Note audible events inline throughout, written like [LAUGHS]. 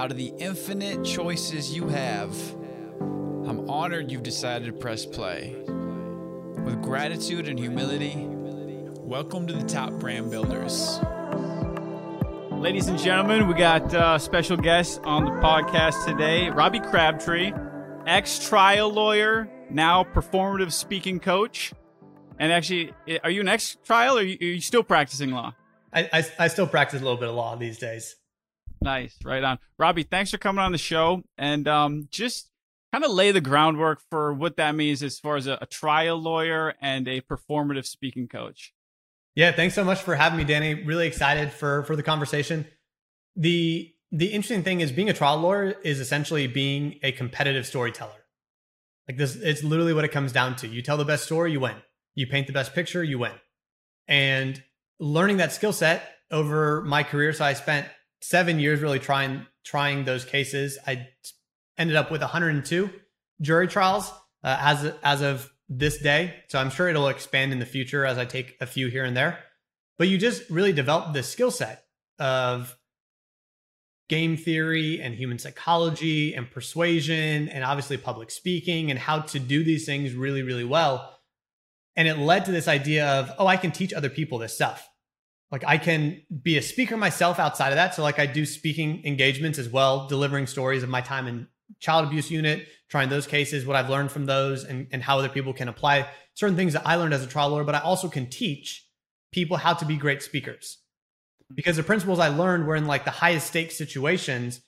Out of the infinite choices you have, I'm honored you've decided to press play. With gratitude and humility, welcome to the Top Brand Builders. Ladies and gentlemen, we got uh, special guests on the podcast today. Robbie Crabtree, ex trial lawyer, now performative speaking coach. And actually, are you an ex trial or are you still practicing law? I, I, I still practice a little bit of law these days. Nice, right on. Robbie, thanks for coming on the show and um, just kind of lay the groundwork for what that means as far as a, a trial lawyer and a performative speaking coach. Yeah, thanks so much for having me, Danny. Really excited for for the conversation. The the interesting thing is being a trial lawyer is essentially being a competitive storyteller. Like this, it's literally what it comes down to. You tell the best story, you win. You paint the best picture, you win. And learning that skill set over my career, so I spent seven years really trying trying those cases. I ended up with 102 jury trials uh, as as of this day. So I'm sure it'll expand in the future as I take a few here and there. But you just really develop the skill set of game theory and human psychology and persuasion and obviously public speaking and how to do these things really, really well. And it led to this idea of, oh, I can teach other people this stuff. Like I can be a speaker myself outside of that. So like I do speaking engagements as well, delivering stories of my time in child abuse unit, trying those cases, what I've learned from those and, and how other people can apply certain things that I learned as a trial lawyer, but I also can teach people how to be great speakers. Because the principles I learned were in like the highest stakes situations,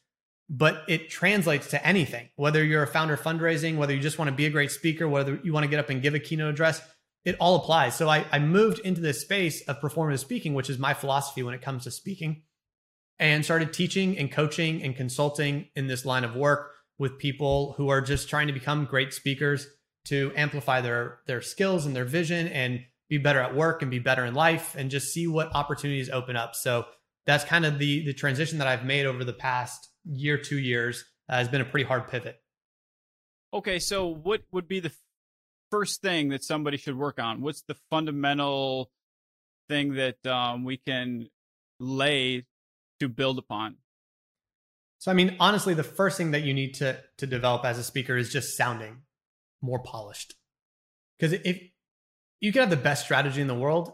but it translates to anything. Whether you're a founder fundraising, whether you just want to be a great speaker, whether you want to get up and give a keynote address, it all applies. So I, I moved into this space of performative speaking, which is my philosophy when it comes to speaking, and started teaching and coaching and consulting in this line of work with people who are just trying to become great speakers to amplify their their skills and their vision and be better at work and be better in life and just see what opportunities open up. So that's kind of the the transition that I've made over the past year, two years uh, has been a pretty hard pivot. Okay, so what would be the first thing that somebody should work on? What's the fundamental thing that um, we can lay to build upon? So, I mean, honestly, the first thing that you need to to develop as a speaker is just sounding more polished. Because if you can have the best strategy in the world,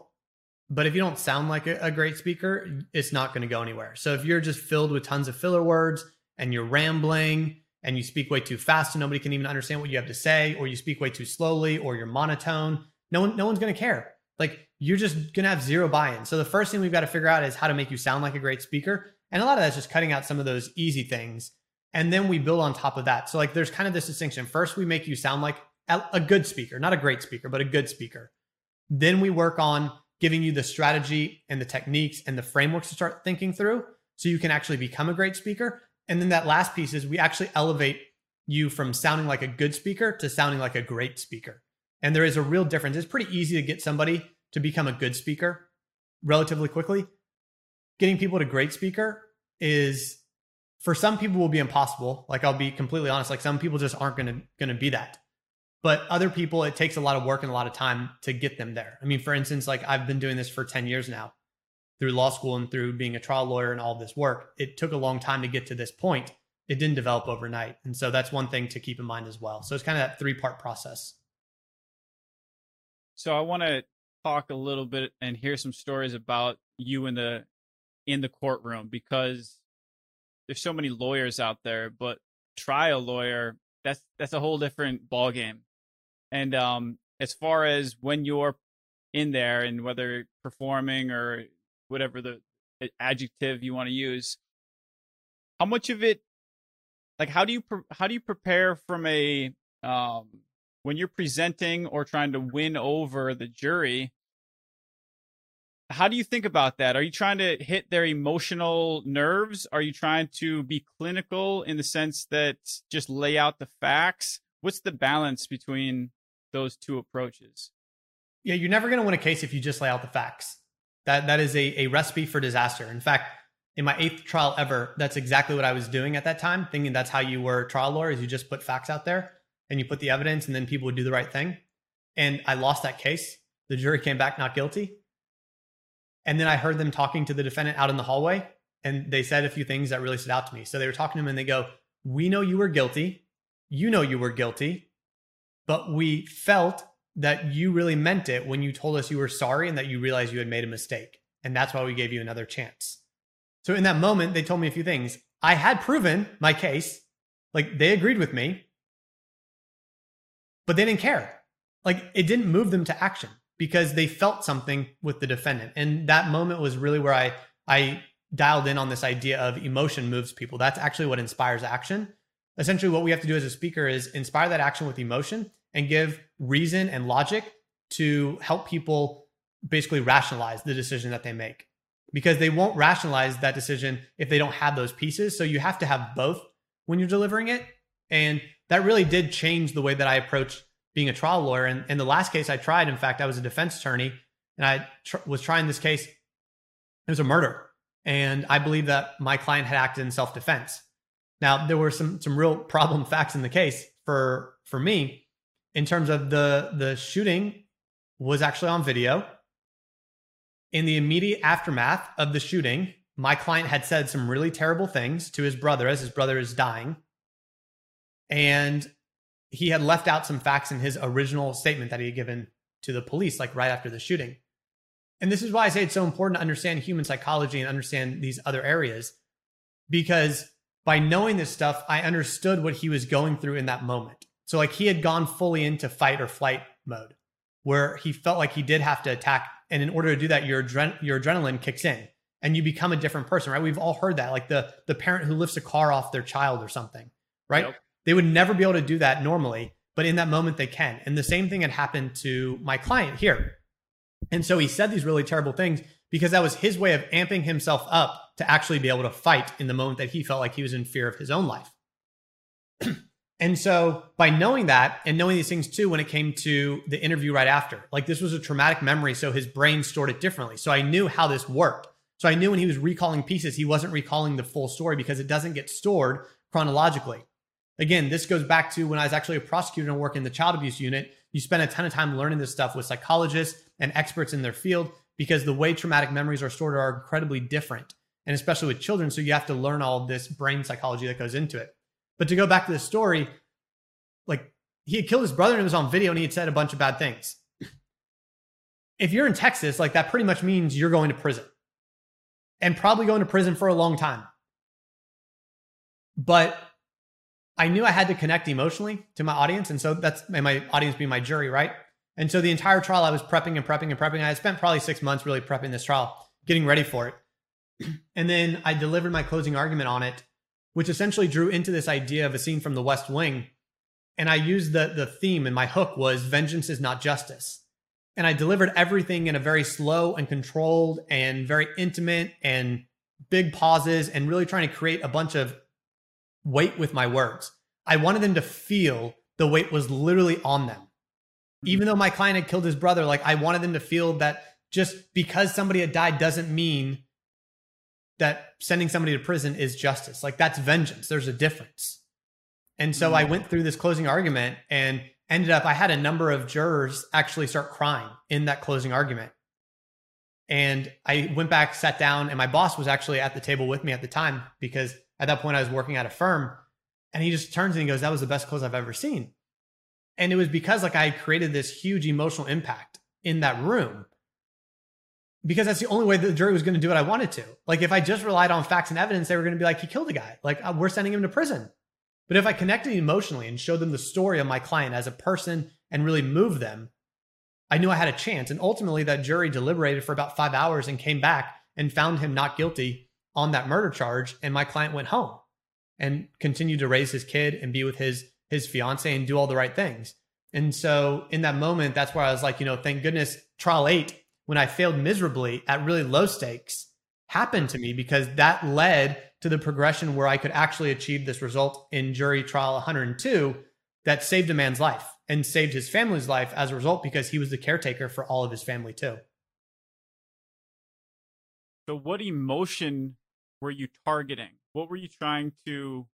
but if you don't sound like a, a great speaker, it's not going to go anywhere. So, if you're just filled with tons of filler words and you're rambling and you speak way too fast and nobody can even understand what you have to say, or you speak way too slowly, or you're monotone, no one, no one's going to care. Like you're just going to have zero buy-in. So the first thing we've got to figure out is how to make you sound like a great speaker. And a lot of that's just cutting out some of those easy things. And then we build on top of that. So like there's kind of this distinction. First, we make you sound like a good speaker, not a great speaker, but a good speaker. Then we work on giving you the strategy and the techniques and the frameworks to start thinking through so you can actually become a great speaker. And then that last piece is we actually elevate you from sounding like a good speaker to sounding like a great speaker. And there is a real difference. It's pretty easy to get somebody to become a good speaker relatively quickly. Getting people to great speaker is for some people will be impossible. Like I'll be completely honest, like some people just aren't going to be that. But other people it takes a lot of work and a lot of time to get them there. I mean, for instance, like I've been doing this for 10 years now through law school and through being a trial lawyer and all this work, it took a long time to get to this point. It didn't develop overnight. And so that's one thing to keep in mind as well. So it's kind of that three part process. So I want to talk a little bit and hear some stories about you in the in the courtroom because there's so many lawyers out there, but trial lawyer that's that's a whole different ball game. And um as far as when you're in there and whether performing or whatever the adjective you want to use. How much of it like how do you how do you prepare from a um when you're presenting or trying to win over the jury how do you think about that? Are you trying to hit their emotional nerves? Are you trying to be clinical in the sense that just lay out the facts? What's the balance between those two approaches? Yeah you're never going to win a case if you just lay out the facts that that is a, a recipe for disaster. In fact, in my eighth trial ever, that's exactly what I was doing at that time, thinking that's how you were trial lawyer, is you just put facts out there and you put the evidence and then people would do the right thing. And I lost that case. The jury came back not guilty. And then I heard them talking to the defendant out in the hallway. and they said a few things that really stood out to me. So they were talking to him and they go, We know you were guilty. You know you were guilty, but we felt that you really meant it when you told us you were sorry and that you realized you had made a mistake. And that's why we gave you another chance. So in that moment, they told me a few things. I had proven my case, like they agreed with me, but they didn't care. Like it didn't move them to action because they felt something with the defendant. And that moment was really where I I dialed in on this idea of emotion moves people. That's actually what inspires action. Essentially, what we have to do as a speaker is inspire that action with emotion and give reason and logic to help people basically rationalize the decision that they make because they won't rationalize that decision if they don't have those pieces. So you have to have both when you're delivering it. And that really did change the way that I approached being a trial lawyer. And in the last case I tried, in fact, I was a defense attorney and I tr- was trying this case. It was a murder. And I believe that my client had acted in self defense. Now, there were some, some real problem [LAUGHS] facts in the case for, for me in terms of the, the shooting was actually on video. In the immediate aftermath of the shooting, my client had said some really terrible things to his brother as his brother is dying. And he had left out some facts in his original statement that he had given to the police, like right after the shooting. And this is why I say it's so important to understand human psychology and understand these other areas, because by knowing this stuff, I understood what he was going through in that moment. So, like, he had gone fully into fight or flight mode where he felt like he did have to attack. And in order to do that, your, adren- your adrenaline kicks in and you become a different person, right? We've all heard that, like the, the parent who lifts a car off their child or something, right? Yep. They would never be able to do that normally, but in that moment they can. And the same thing had happened to my client here. And so he said these really terrible things because that was his way of amping himself up to actually be able to fight in the moment that he felt like he was in fear of his own life. [CLEARS THROAT] and so by knowing that and knowing these things too, when it came to the interview right after, like this was a traumatic memory. So his brain stored it differently. So I knew how this worked. So I knew when he was recalling pieces, he wasn't recalling the full story because it doesn't get stored chronologically. Again, this goes back to when I was actually a prosecutor and working in the child abuse unit. You spend a ton of time learning this stuff with psychologists and experts in their field because the way traumatic memories are stored are incredibly different. And especially with children. So you have to learn all this brain psychology that goes into it. But to go back to the story, like he had killed his brother and it was on video and he had said a bunch of bad things. If you're in Texas, like that pretty much means you're going to prison and probably going to prison for a long time. But I knew I had to connect emotionally to my audience. And so that's and my audience being my jury, right? And so the entire trial, I was prepping and prepping and prepping. I spent probably six months really prepping this trial, getting ready for it. [CLEARS THROAT] And then I delivered my closing argument on it, which essentially drew into this idea of a scene from the West Wing. And I used the, the theme and my hook was vengeance is not justice. And I delivered everything in a very slow and controlled and very intimate and big pauses and really trying to create a bunch of weight with my words. I wanted them to feel the weight was literally on them. Hmm. Even though my client had killed his brother, like I wanted them to feel that just because somebody had died doesn't mean that sending somebody to prison is justice. Like that's vengeance. There's a difference. And so I mm. went through this closing argument and ended up, I had a number of jurors actually start crying in that closing argument. And I went back, sat down, and my boss was actually at the table with me at the time because at that point I was working at a firm. And he just turns and he goes, That was the best close I've ever seen. And it was because like I created this huge emotional impact in that room. Because that's the only way the jury was going to do what I wanted to. Like if I just relied on facts and evidence, they were going to be like, he killed a guy. Like uh, we're sending him to prison. But if I connected emotionally and showed them the story of my client as a person and really moved them, I knew I had a chance. And ultimately, that jury deliberated for about five hours and came back and found him not guilty on that murder charge. And my client went home and continued to raise his kid and be with his his fiance and do all the right things. And so in that moment, that's where I was like, you know, thank goodness trial eight, when I failed miserably at really low stakes, happened to me because that led to the progression where I could actually achieve this result in jury trial 102 that saved a man's life and saved his family's life as a result because he was the caretaker for all of his family too. So, what emotion were you targeting? What were you trying to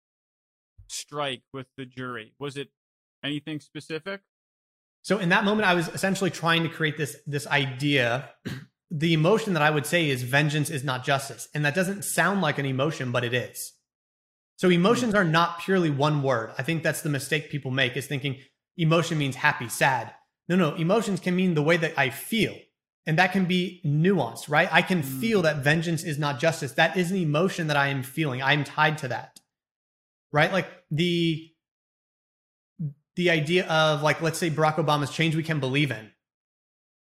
strike with the jury? Was it anything specific? So in that moment, I was essentially trying to create this this idea [CLEARS THROAT] the emotion that I would say is vengeance is not justice. And that doesn't sound like an emotion, but it is. So emotions are not purely one word. I think that's the mistake people make is thinking emotion means happy, sad. No, no, emotions can mean the way that I feel. And that can be nuanced, right? I can mm. feel that vengeance is not justice. That is an emotion that I am feeling. I am tied to that. Right? Like the the idea of like let's say Barack Obama's change we can believe in.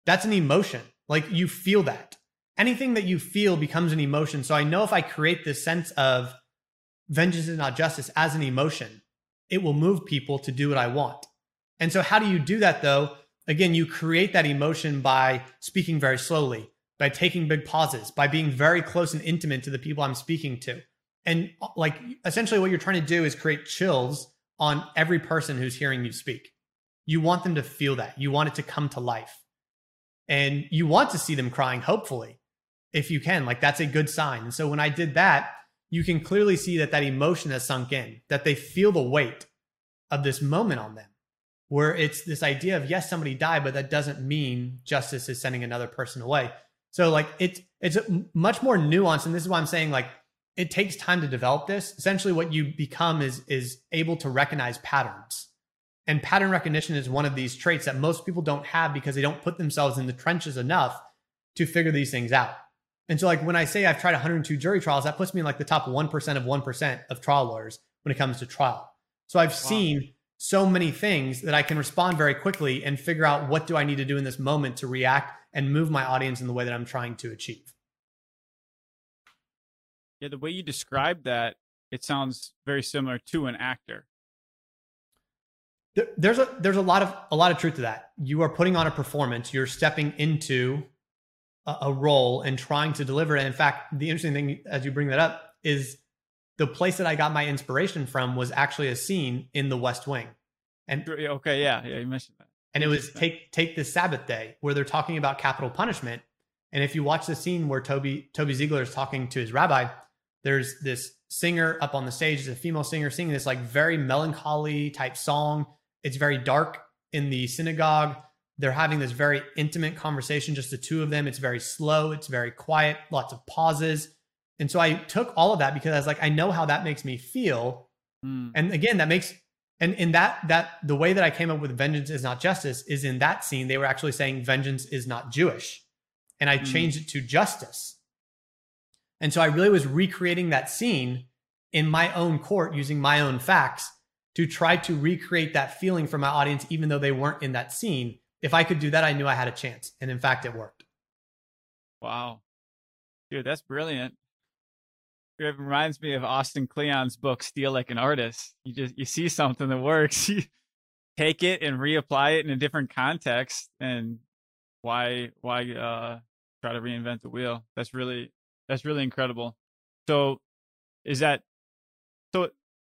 That's an emotion. Like you feel that. Anything that you feel becomes an emotion. So I know if I create this sense of vengeance is not justice as an emotion, it will move people to do what I want. And so how do you do that though? again, you create that emotion by speaking very slowly, by taking big pauses, by being very close and intimate to the people I'm speaking to. And uh, like essentially what you're trying to do is create chills on every person who's hearing you speak. You want them to feel that. You want it to come to life. And you want to see them crying, hopefully, if you can. Like that's a good sign. And so when I did that, you can clearly see that that emotion has sunk in, that they feel the weight of this moment on them where it's this idea of yes somebody died but that doesn't mean justice is sending another person away so like it's it's much more nuanced and this is why i'm saying like it takes time to develop this essentially what you become is is able to recognize patterns and pattern recognition is one of these traits that most people don't have because they don't put themselves in the trenches enough to figure these things out and so like when i say i've tried 102 jury trials that puts me in like the top 1% of 1% of trial lawyers when it comes to trial so i've wow. seen so many things that I can respond very quickly and figure out what do I need to do in this moment to react and move my audience in the way that I'm trying to achieve. Yeah, the way you describe that, it sounds very similar to an actor. There's a there's a lot of a lot of truth to that. You are putting on a performance. You're stepping into a, a role and trying to deliver it. In fact, the interesting thing as you bring that up is the place that I got my inspiration from was actually a scene in The West Wing. And okay, yeah, yeah, you mentioned that. And it was take take this Sabbath day where they're talking about capital punishment. And if you watch the scene where Toby Toby Ziegler is talking to his rabbi, there's this singer up on the stage, it's a female singer singing this like very melancholy type song. It's very dark in the synagogue. They're having this very intimate conversation, just the two of them. It's very slow, it's very quiet, lots of pauses. And so I took all of that because I was like, I know how that makes me feel. Mm. And again, that makes and in that that the way that I came up with vengeance is not justice is in that scene they were actually saying vengeance is not Jewish. And I mm. changed it to justice. And so I really was recreating that scene in my own court using my own facts to try to recreate that feeling for my audience even though they weren't in that scene. If I could do that, I knew I had a chance. And in fact, it worked. Wow. Dude, that's brilliant. It reminds me of Austin Kleon's book "Steal Like an Artist." You just you see something that works, [LAUGHS] you take it and reapply it in a different context, and why why uh, try to reinvent the wheel? That's really that's really incredible. So, is that so?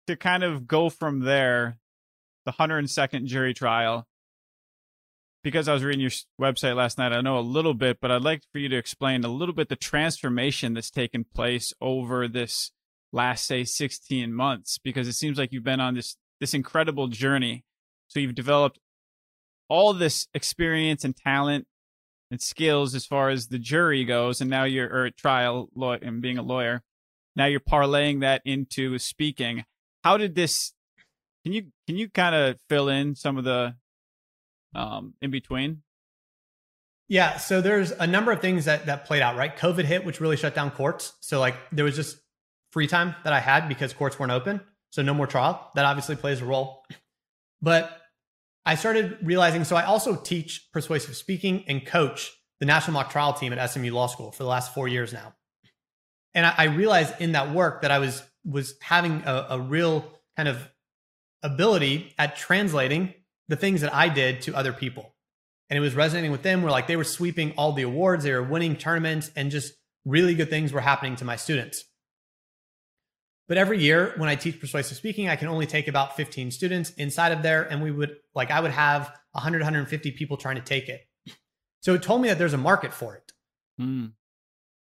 To kind of go from there, the 102nd jury trial because I was reading your website last night, I know a little bit, but I'd like for you to explain a little bit the transformation that's taken place over this last, say, 16 months, because it seems like you've been on this this incredible journey. So you've developed all this experience and talent and skills as far as the jury goes, and now you're or trial law and being a lawyer. Now you're parlaying that into speaking. How did this? Can you can you kind of fill in some of the um, in between? Yeah, so there's a number of things that that played out, right? COVID hit, which really shut down courts. So like there was just free time that I had because courts weren't open. So no more trial. That obviously plays a role. But I started realizing so I also teach persuasive speaking and coach the national mock trial team at SMU Law School for the last four years now. And I, I realized in that work that I was was having a, a real kind of ability at translating the things that I did to other people. And it was resonating with them where like they were sweeping all the awards, they were winning tournaments, and just really good things were happening to my students. But every year when I teach persuasive speaking, I can only take about 15 students inside of there. And we would like, I would have 100, 150 people trying to take it. So it told me that there's a market for it. Mm.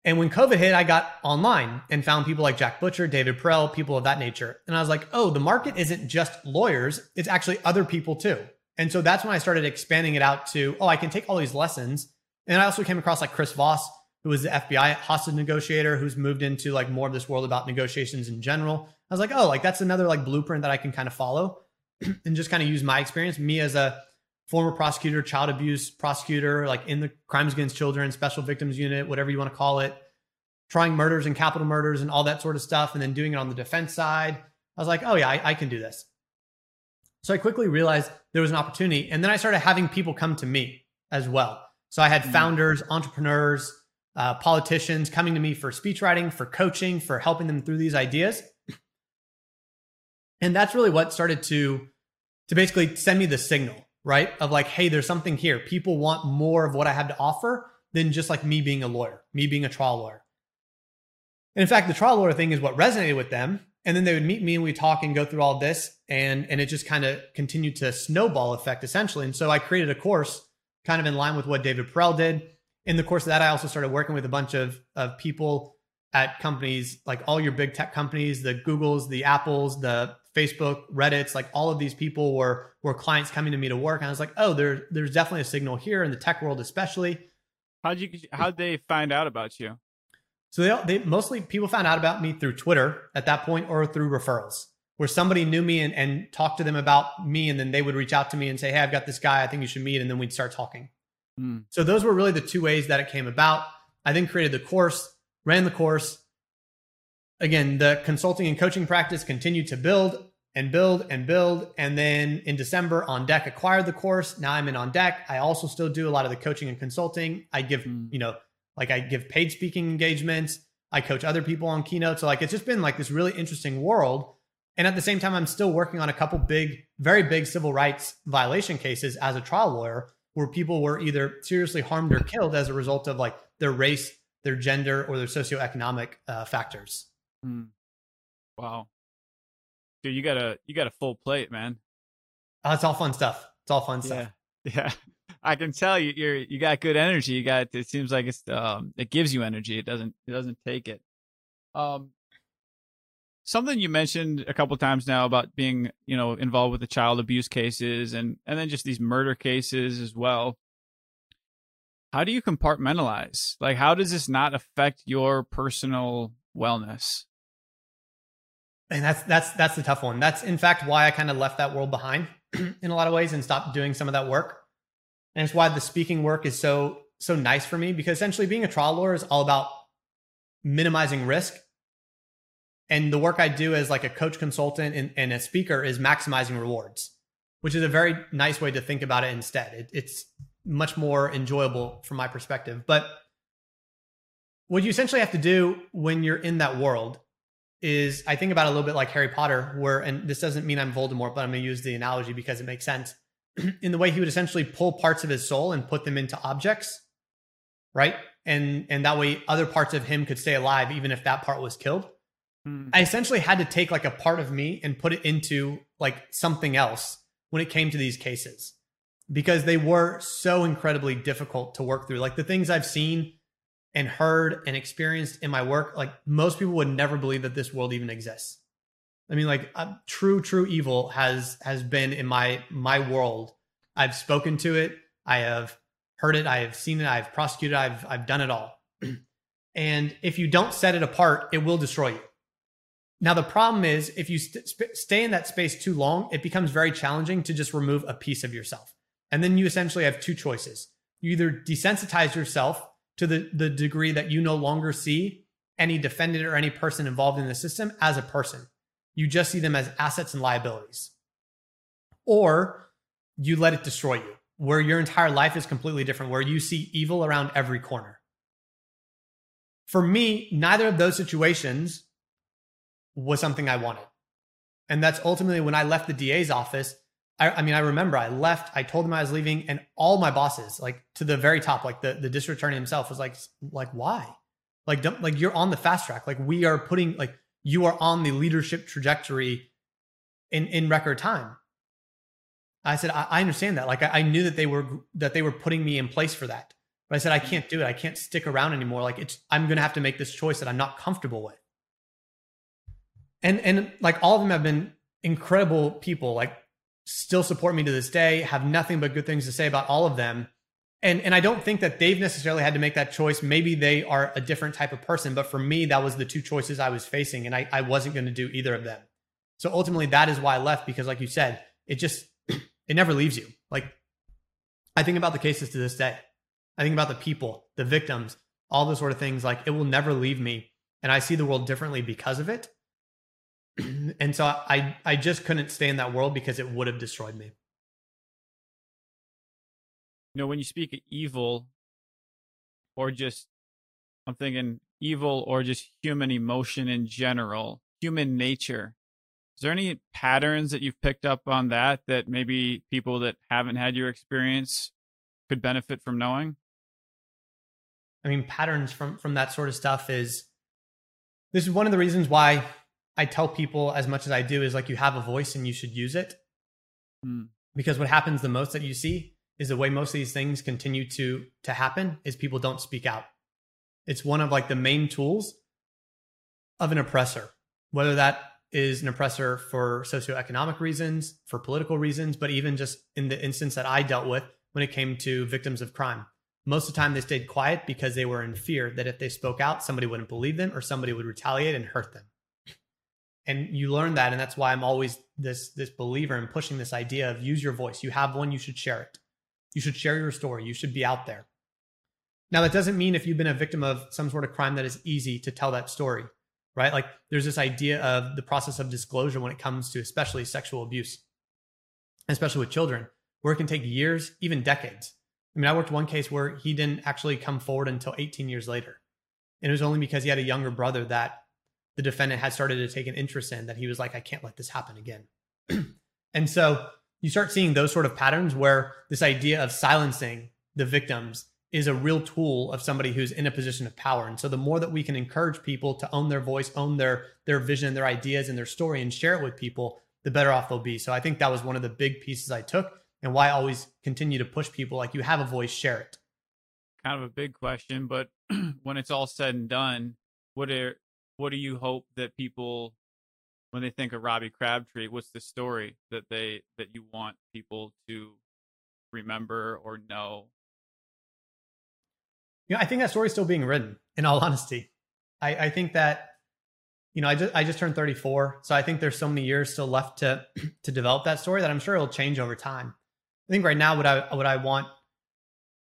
And when COVID hit, I got online and found people like Jack Butcher, David Perell, people of that nature. And I was like, oh, the market isn't just lawyers, it's actually other people too. And so that's when I started expanding it out to, oh, I can take all these lessons And I also came across like Chris Voss, who was the FBI hostage negotiator, who's moved into like more of this world about negotiations in general. I was like, oh, like that's another like blueprint that I can kind of follow [CLEARS THROAT] and just kind of use my experience. Me as a former prosecutor, child abuse prosecutor, like in the crimes against children, special victims unit, whatever you want to call it, trying murders and capital murders and all that sort of stuff, and then doing it on the defense side. I was like, oh yeah, I, I can do this. So I quickly realized there was an opportunity. And then I started having people come to me as well. So I had mm-hmm. founders, entrepreneurs, uh, politicians coming to me for speech writing, for coaching, for helping them through these ideas. And that's really what started to to basically send me the signal, right? Of like, hey, there's something here. People want more of what I have to offer than just like me being a lawyer, me being a trial lawyer. And in fact, the trial lawyer thing is what resonated with them. And then they would meet me and we talk and go through all this. And, and it just kind of continued to snowball effect essentially. And so I created a course kind of in line with what David Perell did. In the course of that, I also started working with a bunch of, of people at companies like all your big tech companies, the Googles, the Apples, the Facebook, Reddit's, like all of these people were were clients coming to me to work. And I was like, oh, there, there's definitely a signal here in the tech world, especially. How'd you how'd they find out about you? So they, they mostly people found out about me through Twitter at that point or through referrals, where somebody knew me and, and talked to them about me, and then they would reach out to me and say, "Hey, I've got this guy. I think you should meet," and then we'd start talking. Mm. So those were really the two ways that it came about. I then created the course, ran the course. Again, the consulting and coaching practice continued to build and build and build. And then in December, On Deck acquired the course. Now I'm in On Deck. I also still do a lot of the coaching and consulting. I give, mm. you know, like I give paid speaking engagements. I coach other people on keynote. So like it's just been like this really interesting world. And at the same time, I'm still working on a couple big, very big civil rights violation cases as a trial lawyer where people were either seriously harmed or killed as a result of like their race, their gender, or their socioeconomic uh, factors. Mm. Wow, dude, you got a you got a full plate, man. Oh, it's all fun stuff. It's all fun stuff. Yeah, [LAUGHS] yeah. I can tell you you're you got good energy. You got it seems like it's um it gives you energy. It doesn't it doesn't take it. Um something you mentioned a couple times now about being, you know, involved with the child abuse cases and and then just these murder cases as well. How do you compartmentalize? Like how does this not affect your personal wellness? And that's that's that's the tough one. That's in fact why I kind of left that world behind [CLEARS THROAT] in a lot of ways and stopped doing some of that work and it's why the speaking work is so so nice for me because essentially being a trial lawyer is all about minimizing risk and the work i do as like a coach consultant and, and a speaker is maximizing rewards which is a very nice way to think about it instead it, it's much more enjoyable from my perspective but what you essentially have to do when you're in that world is i think about a little bit like harry potter where and this doesn't mean i'm voldemort but i'm going to use the analogy because it makes sense [CLEARS THROAT] in the way he would essentially pull parts of his soul and put them into objects, right? And and that way other parts of him could stay alive even if that part was killed. Hmm. I essentially had to take like a part of me and put it into like something else when it came to these cases because they were so incredibly difficult to work through. Like the things I've seen and heard and experienced in my work, like most people would never believe that this world even exists. I mean, like uh, true, true evil has has been in my my world. I've spoken to it. I have heard it. I have seen it. I've prosecuted. I've I've done it all. [CLEARS THROAT] and if you don't set it apart, it will destroy you. Now the problem is, if you st- stay in that space too long, it becomes very challenging to just remove a piece of yourself. And then you essentially have two choices: you either desensitize yourself to the the degree that you no longer see any defendant or any person involved in the system as a person you just see them as assets and liabilities. Or you let it destroy you, where your entire life is completely different, where you see evil around every corner. For me, neither of those situations was something I wanted. And that's ultimately when I left the DA's office. I, I, mean, I remember I left, I told them I was leaving, and all my bosses, like to the very top, like the, the district attorney himself was like, like, why? Like, don't, like you're on the fast track. Like we are putting, like, you are on the leadership trajectory in in record time. I said, I, I understand that. Like I, I, knew that they were that they were putting me in place for that. But I said, I mm-hmm. can't do it. I can't stick around anymore. Like it's I'm gonna have to make this choice that I'm not comfortable with. And and like all of them have been incredible people, like still support me to this day, have nothing but good things to say about all of them. and and I don't think that they've necessarily had to make that choice. Maybe they are a different type of person, but for me, that was the two choices I was facing, and I, I wasn't going to do either of them. So ultimately, that is why I left because, like you said, it just [CLEARS THROAT] it never leaves you. Like I think about the cases to this day. I think about the people, the victims, all those sort of things. Like it will never leave me, and I see the world differently because of it. [CLEARS THROAT] and so I I just couldn't stay in that world because it would have destroyed me you know, when you speak of evil or just, I'm thinking evil or just human emotion in general, human nature. Is there any patterns that you've picked up on that that maybe people that haven't had your experience could benefit from knowing? I mean, patterns from from that sort of stuff is this is one of the reasons why I tell people as much as I do is like you have a voice and you should use it. Hmm. Because what happens the most that you see is the way most of these things continue to to happen is people don't speak out. It's one of like the main tools of an oppressor, whether that is an oppressor for socioeconomic reasons, for political reasons, but even just in the instance that I dealt with when it came to victims of crime. Most of the time they stayed quiet because they were in fear that if they spoke out, somebody wouldn't believe them or somebody would retaliate and hurt them. And you learn that, and that's why I'm always this this believer in pushing this idea of use your voice. You have one, you should share it you should share your story. You should be out there. Now, that doesn't mean if you've been a victim of some sort of crime that is easy to tell that story, right? Like there's this idea of the process of disclosure when it comes to especially sexual abuse, especially with children, where it can take years, even decades. I mean, I worked one case where he didn't actually come forward until 18 years later. And it was only because he had a younger brother that the defendant had started to take an interest in that he was like, I can't let this happen again. [CLEARS THROAT] and so you start seeing those sort of patterns where this idea of silencing the victims is a real tool of somebody who's in a position of power. And so the more that we can encourage people to own their voice, own their their vision, their ideas and their story and share it with people, the better off they'll be. So I think that was one of the big pieces I took and why I always continue to push people like you have a voice, share it. Kind of a big question, but [CLEARS THROAT] when it's all said and done, what are what do you hope that people when they think of Robbie Crabtree, what's the story that they that you want people to remember or know? You know, I think that story's still being written. In all [LAUGHS] honesty, I, I think that you know I just I just turned 34, so I think there's so many years still left to [CLEARS THROAT] to develop that story that I'm sure it'll change over time. I think right now what I what I want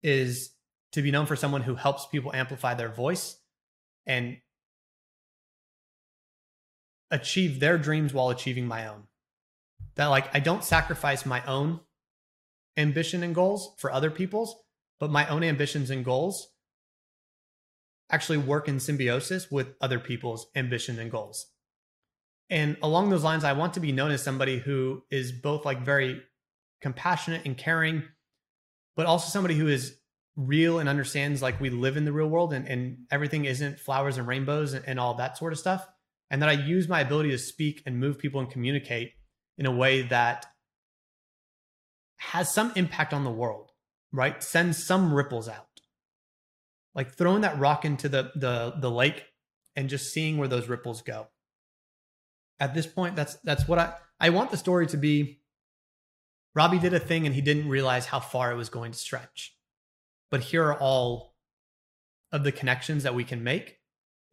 is to be known for someone who helps people amplify their voice and achieve their dreams while achieving my own. That like I don't sacrifice my own ambition and goals for other people's, but my own ambitions and goals actually work in symbiosis with other people's ambition and goals. And along those lines, I want to be known as somebody who is both like very compassionate and caring, but also somebody who is real and understands like we live in the real world and, and everything isn't flowers and rainbows and, and all that sort of stuff and that I use my ability to speak and move people and communicate in a way that has some impact on the world, right? Sends some ripples out. Like throwing that rock into the the the lake and just seeing where those ripples go. At this point, that's that's what I I want the story to be. Robbie did a thing and he didn't realize how far it was going to stretch. But here are all of the connections that we can make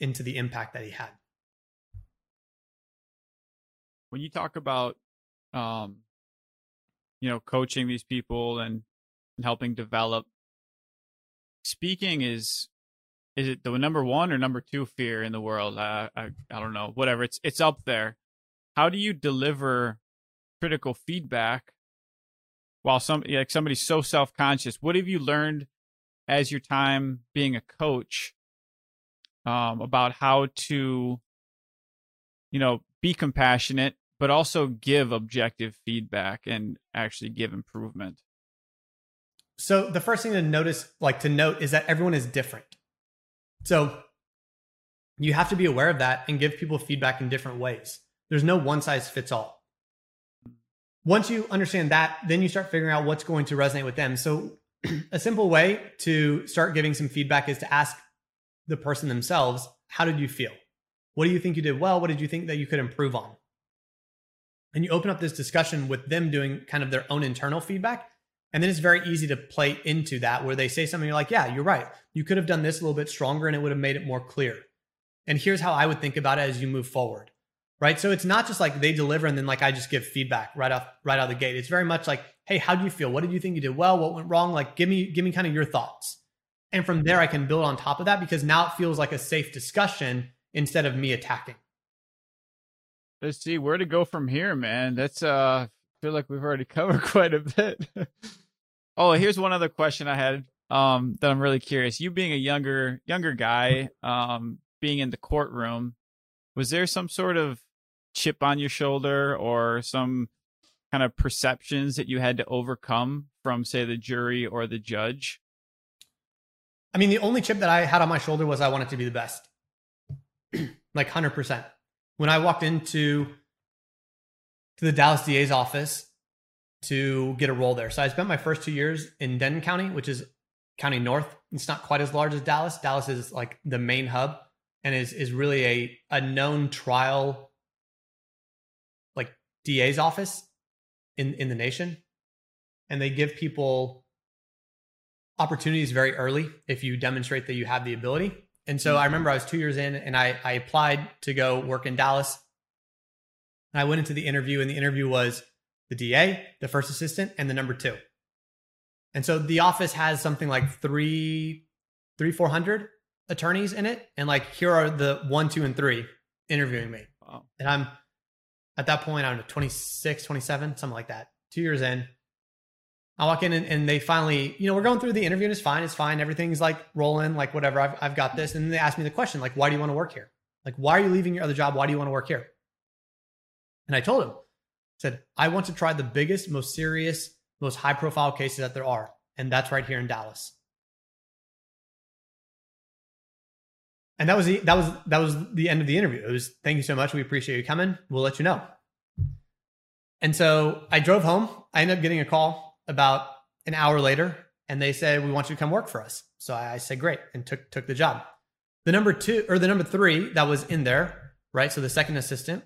into the impact that he had when you talk about um you know coaching these people and, and helping develop speaking is is it the number one or number two fear in the world? I, I i don't know whatever it's it's up there. How do you deliver critical feedback while some like somebody's so self-conscious? What have you learned as your time being a coach um, about how to you know be compassionate, but also give objective feedback and actually give improvement. So the first thing to notice, like to note, is that everyone is different. So you have to be aware of that and give people feedback in different ways. There's no one size fits all. Once you understand that, then you start figuring out what's going to resonate with them. So [CLEARS THROAT] a simple way to start giving some feedback is to ask the person themselves, how did you feel? What do you think you did well? What did you think that you could improve on? And you open up this discussion with them doing kind of their own internal feedback. And then it's very easy to play into that where they say something you're like, yeah, you're right. You could have done this a little bit stronger and it would have made it more clear. And here's how I would think about it as you move forward. Right. So it's not just like they deliver and then like I just give feedback right off right out of the gate. It's very much like, hey, how do you feel? What did you think you did well? What went wrong? Like give me give me kind of your thoughts. And from there I can build on top of that because now it feels like a safe discussion instead of me attacking. Let's see where to go from here, man. That's uh I feel like we've already [LAUGHS] covered quite a bit. oh, here's one other question I had um that I'm really curious. You being a younger younger guy, um being in the courtroom, was there some sort of chip on your shoulder or some kind of perceptions that you had to overcome from say the jury or the judge? I mean, the only chip that I had on my shoulder was I wanted to be the best. Like 100%. When I walked into to the Dallas DA's office to get a role there. So I spent my first 2 years in Denton County, which is county north. It's not quite as large as Dallas. Dallas is like the main hub and is is really a a known trial like DA's office in in the nation. And they give people opportunities very early if you demonstrate that you have the ability. And so I remember I was two years in and I, I applied to go work in Dallas. And I went into the interview, and the interview was the DA, the first assistant, and the number two. And so the office has something like three, three, four hundred attorneys in it. And like here are the one, two, and three interviewing me. Wow. And I'm at that point, I don't 26, 27, something like that. Two years in. I walk in and, and, they finally, you know, we're going through the interview and it's fine. It's fine. Everything's like rolling, like whatever. I've, I've got this. And they ask me the question, like, why do you want to work here? Like, why are you leaving your other job? Why do you want to work here? And I told him, said, I want to try the biggest, most serious, most high profile cases that there are. And that's right here in Dallas. And that was the, that was that was the end of the interview. It was thank you so much. We appreciate you coming. We'll let you know. And so I drove home. I ended up getting a call about an hour later, and they said, We want you to come work for us. So I said, Great, and took took the job. The number two or the number three that was in there, right? So the second assistant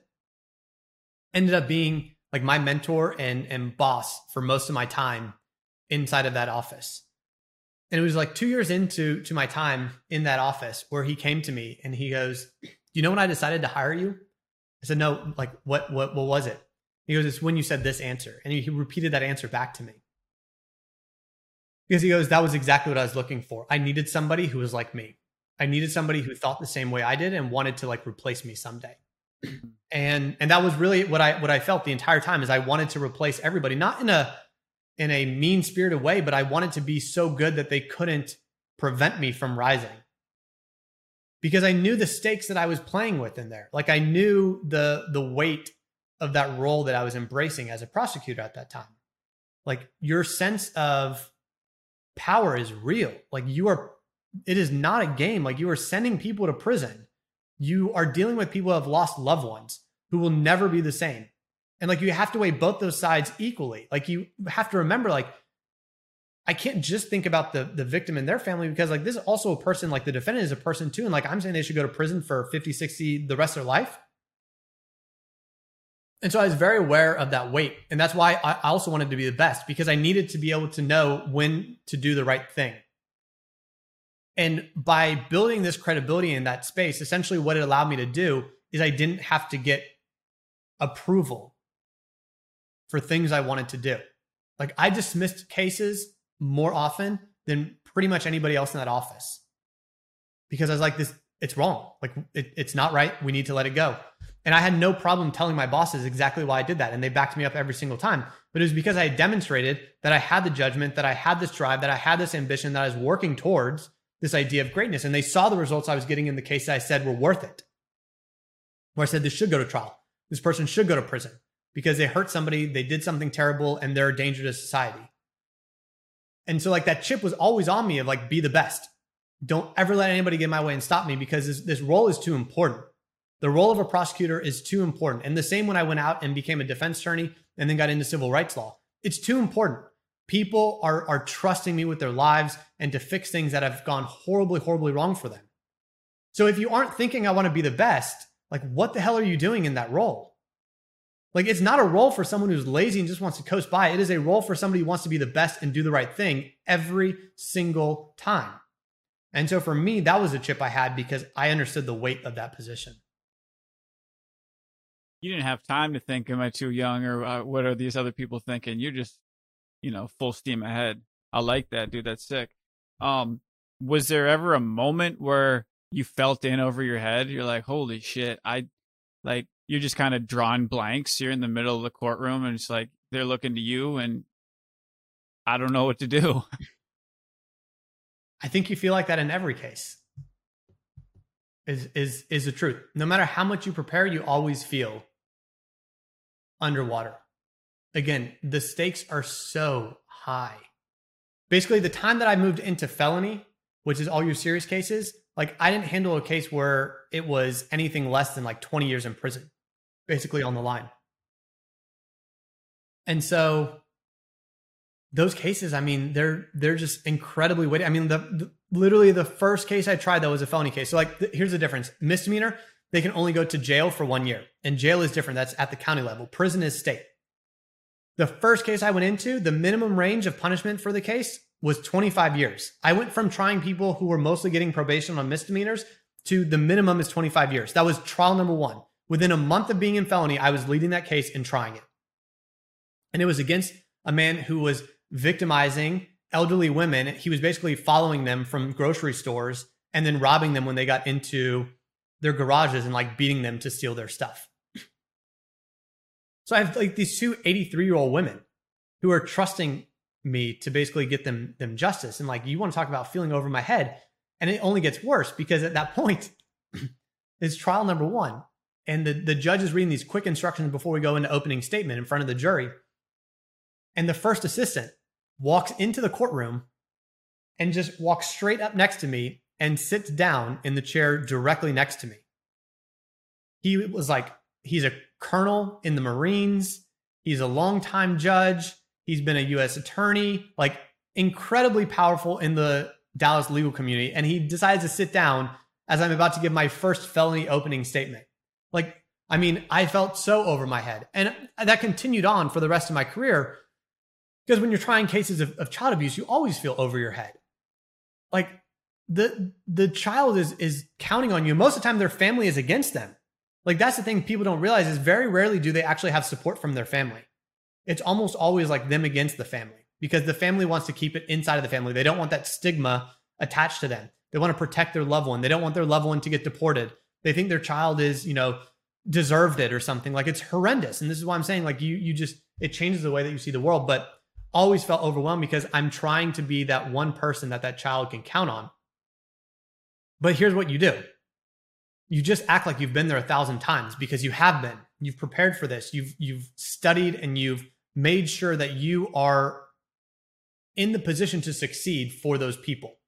ended up being like my mentor and and boss for most of my time inside of that office. And it was like two years into to my time in that office where he came to me and he goes, "Do you know when I decided to hire you?" I said, "No." Like, what? What? What was it? He goes, "It's when you said this answer," and he repeated that answer back to me because he goes, "That was exactly what I was looking for. I needed somebody who was like me. I needed somebody who thought the same way I did and wanted to like replace me someday." [CLEARS THROAT] and and that was really what I what I felt the entire time is I wanted to replace everybody, not in a in a mean spirited way, but I wanted to be so good that they couldn't prevent me from rising. Because I knew the stakes that I was playing with in there. Like I knew the the weight of that role that I was embracing as a prosecutor at that time. Like your sense of power is real. Like you are it is not a game. Like you are sending people to prison you are dealing with people who have lost loved ones who will never be the same. And like you have to weigh both those sides equally. Like you have to remember, like, I can't just think about the the victim and their family because like this is also a person, like the defendant is a person too. And like I'm saying they should go to prison for 50, 60 the rest of their life. And so I was very aware of that weight. And that's why I also wanted to be the best because I needed to be able to know when to do the right thing. And by building this credibility in that space, essentially what it allowed me to do is I didn't have to get approval for things I wanted to do. Like I dismissed cases more often than pretty much anybody else in that office because I was like, this, it's wrong. Like it, it's not right. We need to let it go. And I had no problem telling my bosses exactly why I did that. And they backed me up every single time. But it was because I had demonstrated that I had the judgment, that I had this drive, that I had this ambition that I was working towards this idea of greatness. And they saw the results I was getting in the case I said were worth it. Where I said this should go to trial. This person should go to prison because they hurt somebody, they did something terrible, and they're a danger to society. And so, like, that chip was always on me of like, be the best. Don't ever let anybody get in my way and stop me because this, this role is too important. The role of a prosecutor is too important. And the same when I went out and became a defense attorney and then got into civil rights law. It's too important people are are trusting me with their lives and to fix things that have gone horribly horribly wrong for them so if you aren't thinking i want to be the best like what the hell are you doing in that role Like it's not a role for someone who's lazy and just wants to coast by. It is a role for somebody who wants to be the best and do the right thing every single time. And so for me, that was a chip I had because I understood the weight of that position. You didn't have time to think, am I too young or uh, what are these other people thinking? You're just, you know, full steam ahead. I like that, dude. That's sick. Um, was there ever a moment where you felt in over your head? You're like, holy shit, I like you're just kind of drawing blanks. You're in the middle of the courtroom and it's like they're looking to you and I don't know what to do. [LAUGHS] I think you feel like that in every case. Is is is the truth. No matter how much you prepare, you always feel underwater. Again, the stakes are so high. Basically, the time that I moved into felony, which is all your serious cases, like I didn't handle a case where it was anything less than like 20 years in prison, basically on the line. And so those cases, I mean, they're they're just incredibly weighty. I mean, the, the literally the first case I tried that was a felony case. So like, the, here's the difference: misdemeanor, they can only go to jail for one year, and jail is different. That's at the county level. Prison is state. The first case I went into, the minimum range of punishment for the case was 25 years. I went from trying people who were mostly getting probation on misdemeanors to the minimum is 25 years. That was trial number one. Within a month of being in felony, I was leading that case and trying it. And it was against a man who was victimizing elderly women. He was basically following them from grocery stores and then robbing them when they got into their garages and like beating them to steal their stuff. So I have like these two 83 year old women who are trusting me to basically get them them justice. And like you want to talk about feeling over my head. And it only gets worse because at that point [CLEARS THROAT] it's trial number one. And the, the judge is reading these quick instructions before we go into opening statement in front of the jury. And the first assistant walks into the courtroom and just walks straight up next to me and sits down in the chair directly next to me. He was like, he's a colonel in the Marines. He's a longtime judge. He's been a U.S. attorney, like incredibly powerful in the Dallas legal community. And he decides to sit down as I'm about to give my first felony opening statement. Like, I mean, I felt so over my head. And that continued on for the rest of my career because when you're trying cases of, of child abuse, you always feel over your head. Like the the child is is counting on you. Most of the time, their family is against them. Like that's the thing people don't realize is very rarely do they actually have support from their family. It's almost always like them against the family because the family wants to keep it inside of the family. They don't want that stigma attached to them. They want to protect their loved one. They don't want their loved one to get deported. They think their child is, you know, deserved it or something. Like it's horrendous. And this is why I'm saying like you you just it changes the way that you see the world, but always felt overwhelmed because I'm trying to be that one person that that child can count on. But here's what you do. You just act like you've been there a thousand times because you have been. You've prepared for this. You've you've studied and you've made sure that you are in the position to succeed for those people.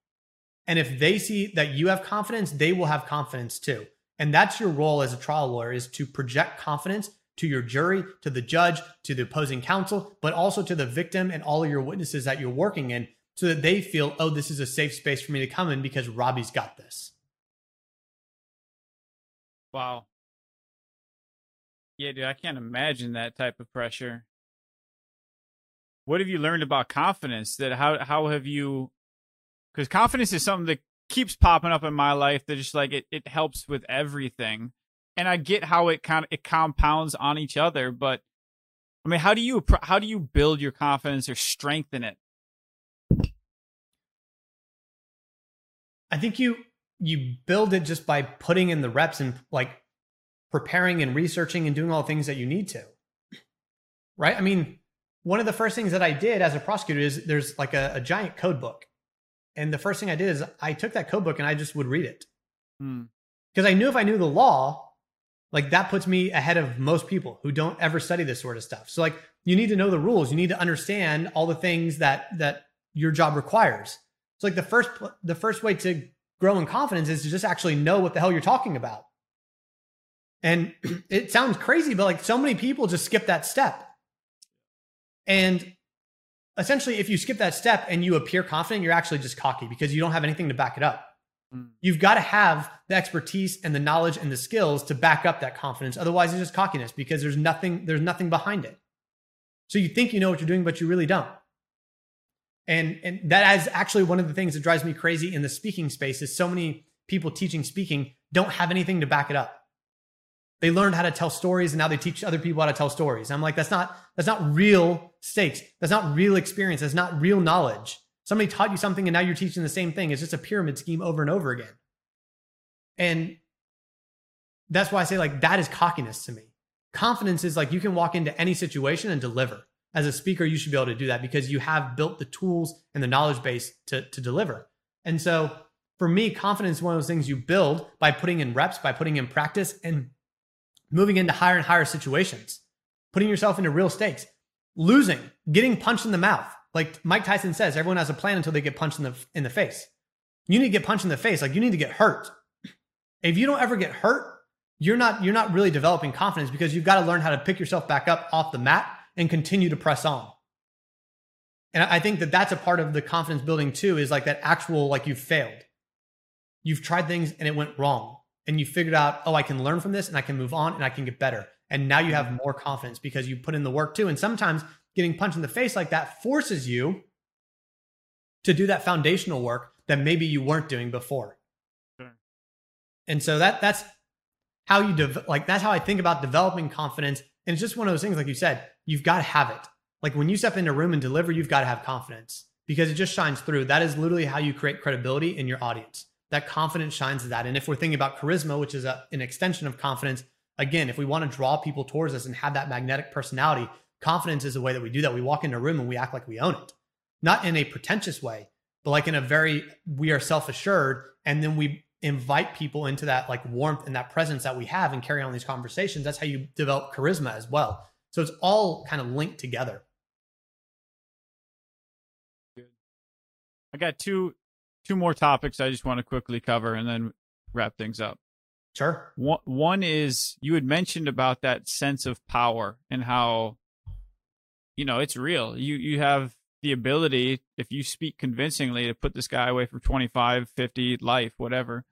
And if they see that you have confidence, they will have confidence too. And that's your role as a trial lawyer is to project confidence to your jury, to the judge, to the opposing counsel, but also to the victim and all of your witnesses that you're working in so that they feel, oh, this is a safe space for me to come in because Robbie's got this. Wow. Yeah, dude, I can't imagine that type of pressure. What have you learned about confidence? That how how have you because confidence is something that keeps popping up in my life that just like it, it helps with everything and I get how it kind of it compounds on each other, but I mean, how do you how do you build your confidence or strengthen it? I think you you build it just by putting in the reps and like preparing and researching and doing all the things that you need to. Right? I mean, one of the first things that I did as a prosecutor is there's like a, a giant code book. And the first thing I did is I took that code book and I just would read it. Because hmm. I knew if I knew the law, like that puts me ahead of most people who don't ever study this sort of stuff. So like you need to know the rules. You need to understand all the things that that your job requires. So like the first the first way to grow in confidence is to just actually know what the hell you're talking about. And [CLEARS THROAT] it sounds crazy, but like so many people just skip that step. And essentially, if you skip that step and you appear confident, you're actually just cocky because you don't have anything to back it up. Mm. You've got to have the expertise and the knowledge and the skills to back up that confidence. Otherwise, it's just cockiness because there's nothing, there's nothing behind it. So you think you know what you're doing, but you really don't. And and that is actually one of the things that drives me crazy in the speaking space is so many people teaching speaking don't have anything to back it up. They learned how to tell stories and now they teach other people how to tell stories. I'm like, that's not that's not real stakes. That's not real experience. That's not real knowledge. Somebody taught you something and now you're teaching the same thing. It's just a pyramid scheme over and over again. And that's why I say like that is cockiness to me. Confidence is like you can walk into any situation and deliver. As a speaker, you should be able to do that because you have built the tools and the knowledge base to, to deliver. And so for me, confidence is one of those things you build by putting in reps, by putting in practice and moving into higher and higher situations, putting yourself into real stakes, losing, getting punched in the mouth. Like Mike Tyson says, everyone has a plan until they get punched in the in the face. You need to get punched in the face. Like you need to get hurt. If you don't ever get hurt, you're not you're not really developing confidence because you've got to learn how to pick yourself back up off the mat and continue to press on. And I think that that's a part of the confidence building too is like that actual like you've failed. You've tried things and it went wrong and you figured out, oh, I can learn from this and I can move on and I can get better. And now you have more confidence because you put in the work too. And sometimes getting punched in the face like that forces you to do that foundational work that maybe you weren't doing before. Sure. And so that that's how you dev- like that's how I think about developing confidence. And it's just one of those things, like you said, you've got to have it. Like when you step into a room and deliver, you've got to have confidence because it just shines through. That is literally how you create credibility in your audience. That confidence shines that. And if we're thinking about charisma, which is a, an extension of confidence, again, if we want to draw people towards us and have that magnetic personality, confidence is the way that we do that. We walk into a room and we act like we own it, not in a pretentious way, but like in a very, we are self assured. And then we invite people into that like warmth and that presence that we have and carry on these conversations. That's how you develop charisma as well. So it's all kind of linked together. Good. I got two two more topics I just want to quickly cover and then wrap things up. Sure. One, one is you had mentioned about that sense of power and how you know it's real. You you have the ability if you speak convincingly to put this guy away for 25, 50 life, whatever.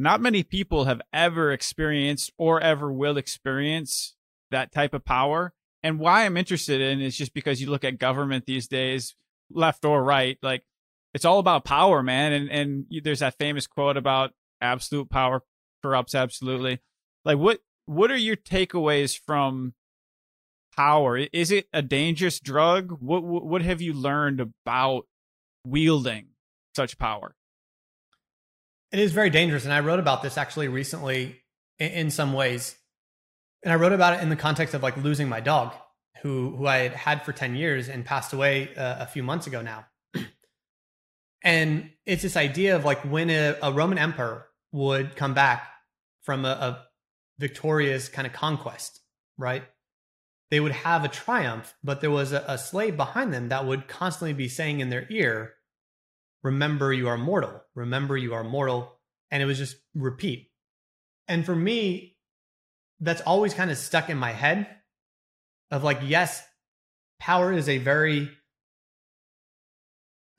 Not many people have ever experienced or ever will experience that type of power. And why I'm interested in is just because you look at government these days, left or right, like it's all about power, man. And and there's that famous quote about absolute power corrupts absolutely. Like what what are your takeaways from power? Is it a dangerous drug? What what have you learned about wielding such power? It is very dangerous, and I wrote about this actually recently in, in some ways, and I wrote about it in the context of like losing my dog, who who I had had for ten years and passed away uh, a few months ago now. [CLEARS THROAT] and it's this idea of like when a, a Roman emperor would come back from a, a victorious kind of conquest, right? They would have a triumph, but there was a, a slave behind them that would constantly be saying in their ear, Remember, you are mortal. Remember, you are mortal. And it was just repeat. And for me, that's always kind of stuck in my head of like, yes, power is a very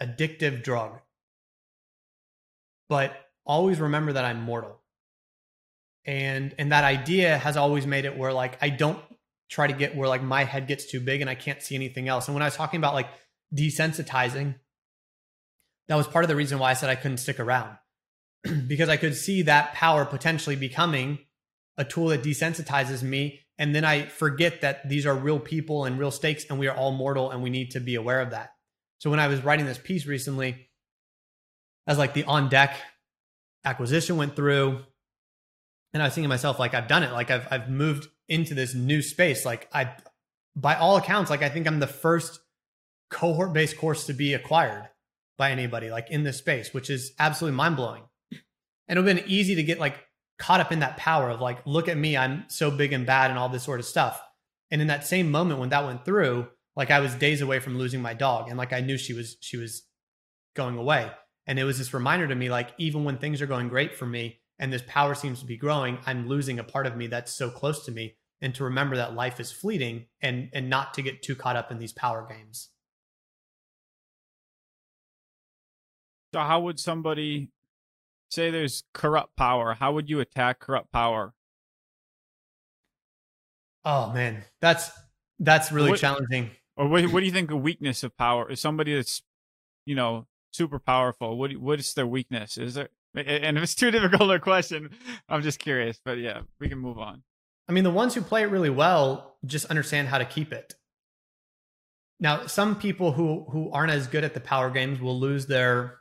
addictive drug. But always remember that I'm mortal. And and that idea has always made it where like I don't try to get where like my head gets too big and I can't see anything else. And when I was talking about like desensitizing, that was part of the reason why I said I couldn't stick around. [CLEARS THROAT] because I could see that power potentially becoming a tool that desensitizes me and then I forget that these are real people and real stakes and we are all mortal and we need to be aware of that. So when I was writing this piece recently, as like the on deck acquisition went through, and I was thinking to myself, like I've done it, like I've I've moved into this new space. Like I, by all accounts, like I think I'm the first cohort based course to be acquired by anybody, like in this space, which is absolutely mind blowing. And it would have been easy to get like caught up in that power of like, look at me, I'm so big and bad and all this sort of stuff. And in that same moment when that went through, like I was days away from losing my dog, and like I knew she was she was going away. And it was this reminder to me, like even when things are going great for me, and this power seems to be growing, I'm losing a part of me that's so close to me. And to remember that life is fleeting and and not to get too caught up in these power games. So how would somebody say there's corrupt power. How would you attack corrupt power? Oh man, that's that's really What- challenging. Or what, what do you think the weakness of power is? Somebody that's, you know, super powerful. What what is their weakness? Is there? And if it's too difficult a question, I'm just curious. But yeah, we can move on. I mean, the ones who play it really well just understand how to keep it. Now, some people who who aren't as good at the power games will lose their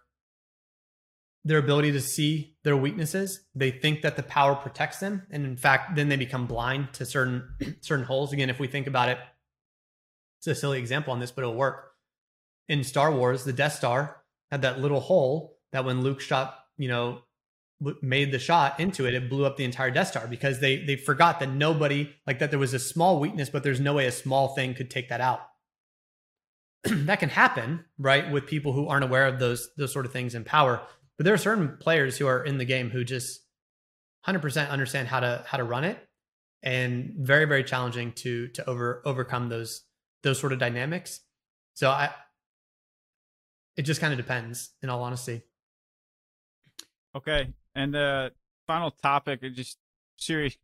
their ability to see their weaknesses. They think that the power protects them, and in fact, then they become blind to certain [CLEARS THROAT] certain holes. Again, if we think about it, it's a silly example on this, but it'll work. In Star Wars, the Death Star had that little hole that when Luke shot, you know, made the shot into it, it blew up the entire Death Star because they they forgot that nobody like that there was a small weakness, but there's no way a small thing could take that out. [CLEARS THROAT] that can happen, right, with people who aren't aware of those those sort of things in power. But there are certain players who are in the game who just 100% understand how to how to run it, and very very challenging to to over overcome those those sort of dynamics. So I, it just kind of depends, in all honesty. Okay, and the final topic, I'm just serious,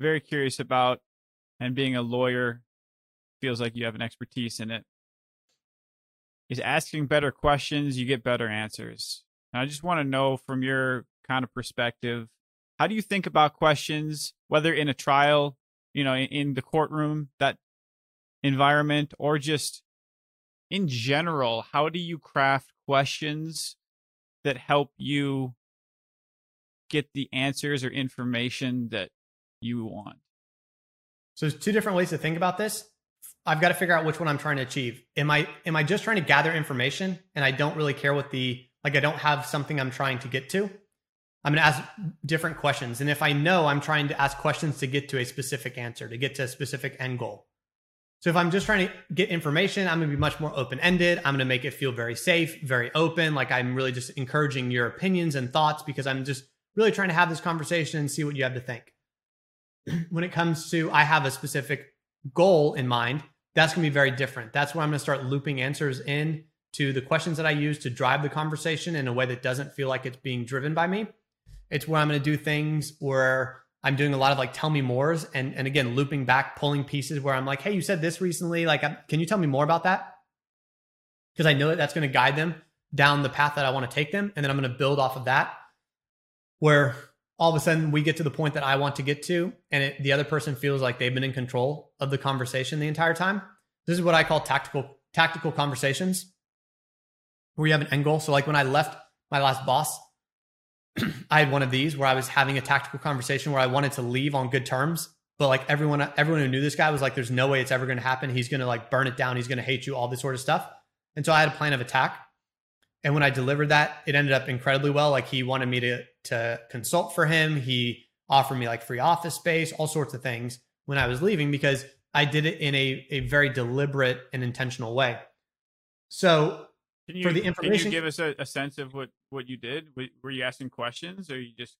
very curious about, and being a lawyer feels like you have an expertise in it. Is asking better questions, you get better answers. And I just want to know from your kind of perspective, how do you think about questions, whether in a trial, you know, in, in the courtroom, that environment, or just in general? How do you craft questions that help you get the answers or information that you want. So there's two different ways to think about this. I've got to figure out which one I'm trying to achieve. Am I am I just trying to gather information and I don't really care what the like I don't have something I'm trying to get to? I'm going to ask different questions. And if I know I'm trying to ask questions to get to a specific answer, to get to a specific end goal. So if I'm just trying to get information, I'm going to be much more open-ended. I'm going to make it feel very safe, very open, like I'm really just encouraging your opinions and thoughts because I'm just really trying to have this conversation and see what you have to think. [CLEARS THROAT] when it comes to I have a specific goal in mind, that's going to be very different. That's where I'm going to start looping answers in to the questions that I use to drive the conversation in a way that doesn't feel like it's being driven by me. It's where I'm going to do things where I'm doing a lot of like tell me mores and and again looping back, pulling pieces where I'm like, hey, you said this recently. Like, can you tell me more about that? Because I know that that's going to guide them down the path that I want to take them, and then I'm going to build off of that. Where all of a sudden we get to the point that I want to get to, and it, the other person feels like they've been in control of the conversation the entire time. This is what I call tactical tactical conversations, where you have an end goal. So, like when I left my last boss, [CLEARS THROAT] I had one of these where I was having a tactical conversation where I wanted to leave on good terms, but like everyone everyone who knew this guy was like, "There's no way it's ever going to happen. He's going to like burn it down. He's going to hate you. All this sort of stuff." And so I had a plan of attack. And when I delivered that, it ended up incredibly well. Like he wanted me to to consult for him. He offered me like free office space, all sorts of things when I was leaving because I did it in a, a very deliberate and intentional way. So Can you, For the information. Can you give us a, a sense of what, what you did? Were, you asking questions or you just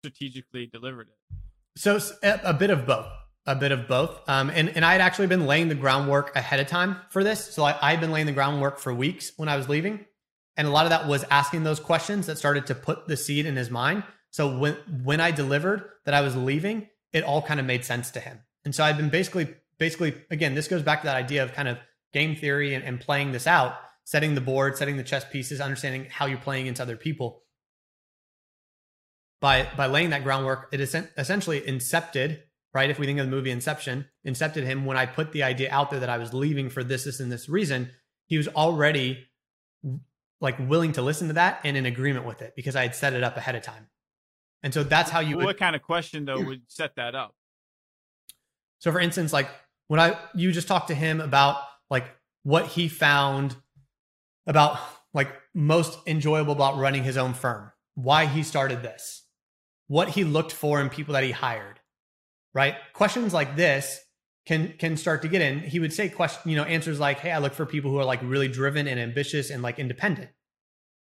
strategically delivered it? So a bit of both, a bit of both. Um, and and I had actually been laying the groundwork ahead of time for this. So I, I had been laying the groundwork for weeks when I was leaving, and a lot of that was asking those questions that started to put the seed in his mind. So when when I delivered that I was leaving, it all kind of made sense to him. And so I've been basically basically again, this goes back to that idea of kind of game theory and, and playing this out, setting the board, setting the chess pieces, understanding how you're playing into other people by by laying that groundwork, it is essentially incepted, right? If we think of the movie Inception, incepted him when I put the idea out there that I was leaving for this, this, and this reason. He was already like willing to listen to that and in agreement with it because I had set it up ahead of time. And so that's how you what would. kind of question though would set that up? So for instance, like when I you just talked to him about like what he found about like most enjoyable about running his own firm, why he started this, what he looked for in people that he hired, right? Questions like this can can start to get in. He would say question, you know, answers like, "Hey, I look for people who are like really driven and ambitious and like independent."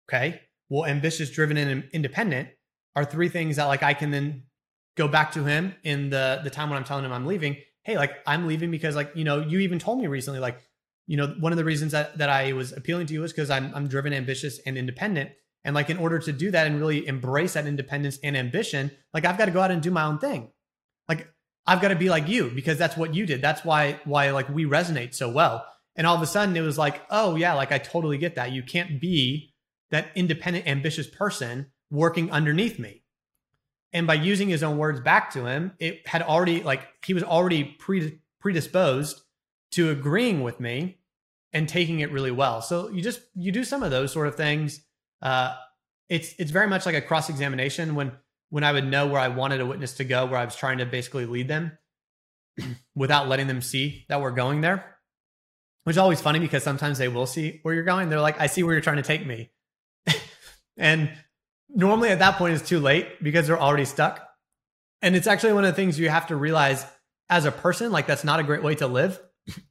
Okay? Well, ambitious, driven and independent are three things that like I can then go back to him in the the time when I'm telling him I'm leaving. Hey, like I'm leaving because like, you know, you even told me recently like, you know, one of the reasons that that I was appealing to you is because I'm I'm driven, ambitious and independent And like in order to do that and really embrace that independence and ambition, like I've got to go out and do my own thing. Like I've got to be like you because that's what you did. That's why why like we resonate so well. And all of a sudden it was like, oh yeah, like I totally get that. You can't be that independent, ambitious person working underneath me. And by using his own words back to him, it had already like he was already pre- predisposed to agreeing with me and taking it really well. So you just you do some of those sort of things. Uh, it's it's very much like a cross examination when when I would know where I wanted a witness to go, where I was trying to basically lead them [CLEARS THROAT] without letting them see that we're going there. Which is always funny because sometimes they will see where you're going. They're like, I see where you're trying to take me. [LAUGHS] and normally at that point it's too late because they're already stuck. And it's actually one of the things you have to realize as a person, like that's not a great way to live.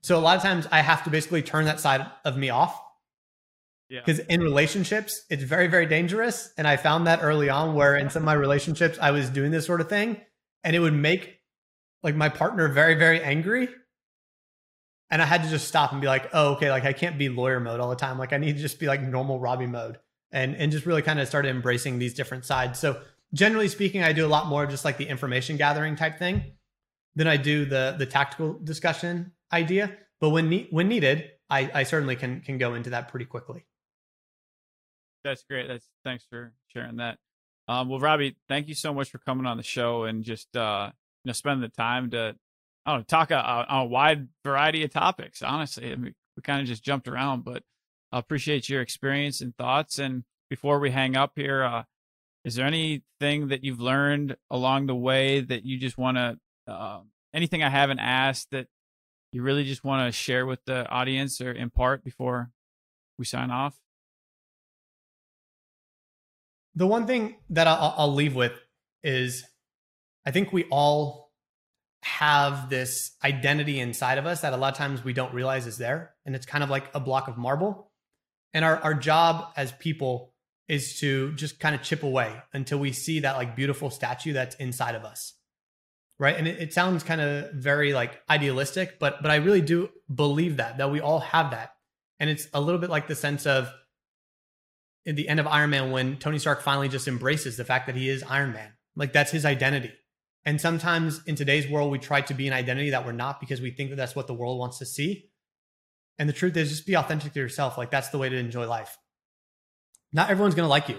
So a lot of times I have to basically turn that side of me off. Yeah. Because in relationships, it's very, very dangerous. And I found that early on where in some of my relationships, I was doing this sort of thing and it would make like my partner very, very angry. And I had to just stop and be like, oh, okay, like I can't be lawyer mode all the time. Like I need to just be like normal Robbie mode and, and just really kind of started embracing these different sides. So generally speaking, I do a lot more just like the information gathering type thing than I do the the tactical discussion idea. But when ne- when needed, I, I certainly can can go into that pretty quickly. That's great. That's thanks for sharing that. Um, well, Robbie, thank you so much for coming on the show and just uh, you know spending the time to I don't know, talk on a, a, wide variety of topics. Honestly, I mean, we kind of just jumped around, but I appreciate your experience and thoughts. And before we hang up here, uh, is there anything that you've learned along the way that you just want to, uh, anything I haven't asked that you really just want to share with the audience or impart before we sign off? The one thing that I'll, I'll leave with is I think we all have this identity inside of us that a lot of times we don't realize is there. And it's kind of like a block of marble. And our, our job as people is to just kind of chip away until we see that like beautiful statue that's inside of us. Right. And it, it sounds kind of very like idealistic, but but I really do believe that, that we all have that. And it's a little bit like the sense of the end of Iron Man when Tony Stark finally just embraces the fact that he is Iron Man. Like that's his identity. And sometimes in today's world, we try to be an identity that we're not because we think that that's what the world wants to see. And the truth is, just be authentic to yourself. Like that's the way to enjoy life. Not everyone's going to like you.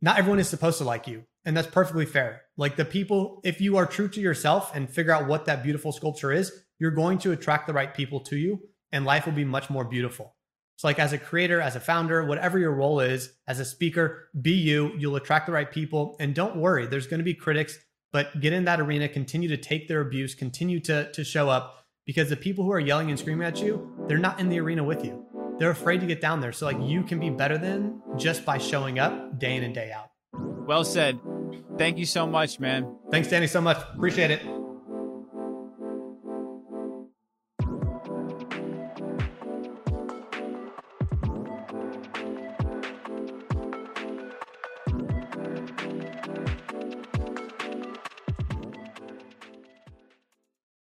Not everyone is supposed to like you. And that's perfectly fair. Like the people, if you are true to yourself and figure out what that beautiful sculpture is, you're going to attract the right people to you and life will be much more beautiful. So, like as a creator, as a founder, whatever your role is, as a speaker, be you. You'll attract the right people. And don't worry, there's going to be critics, but get in that arena, continue to take their abuse, continue to, to show up because the people who are yelling and screaming at you, they're not in the arena with you. They're afraid to get down there. So, like, you can be better than just by showing up day in and day out. Well said. Thank you so much, man. Thanks, Danny, so much. Appreciate it.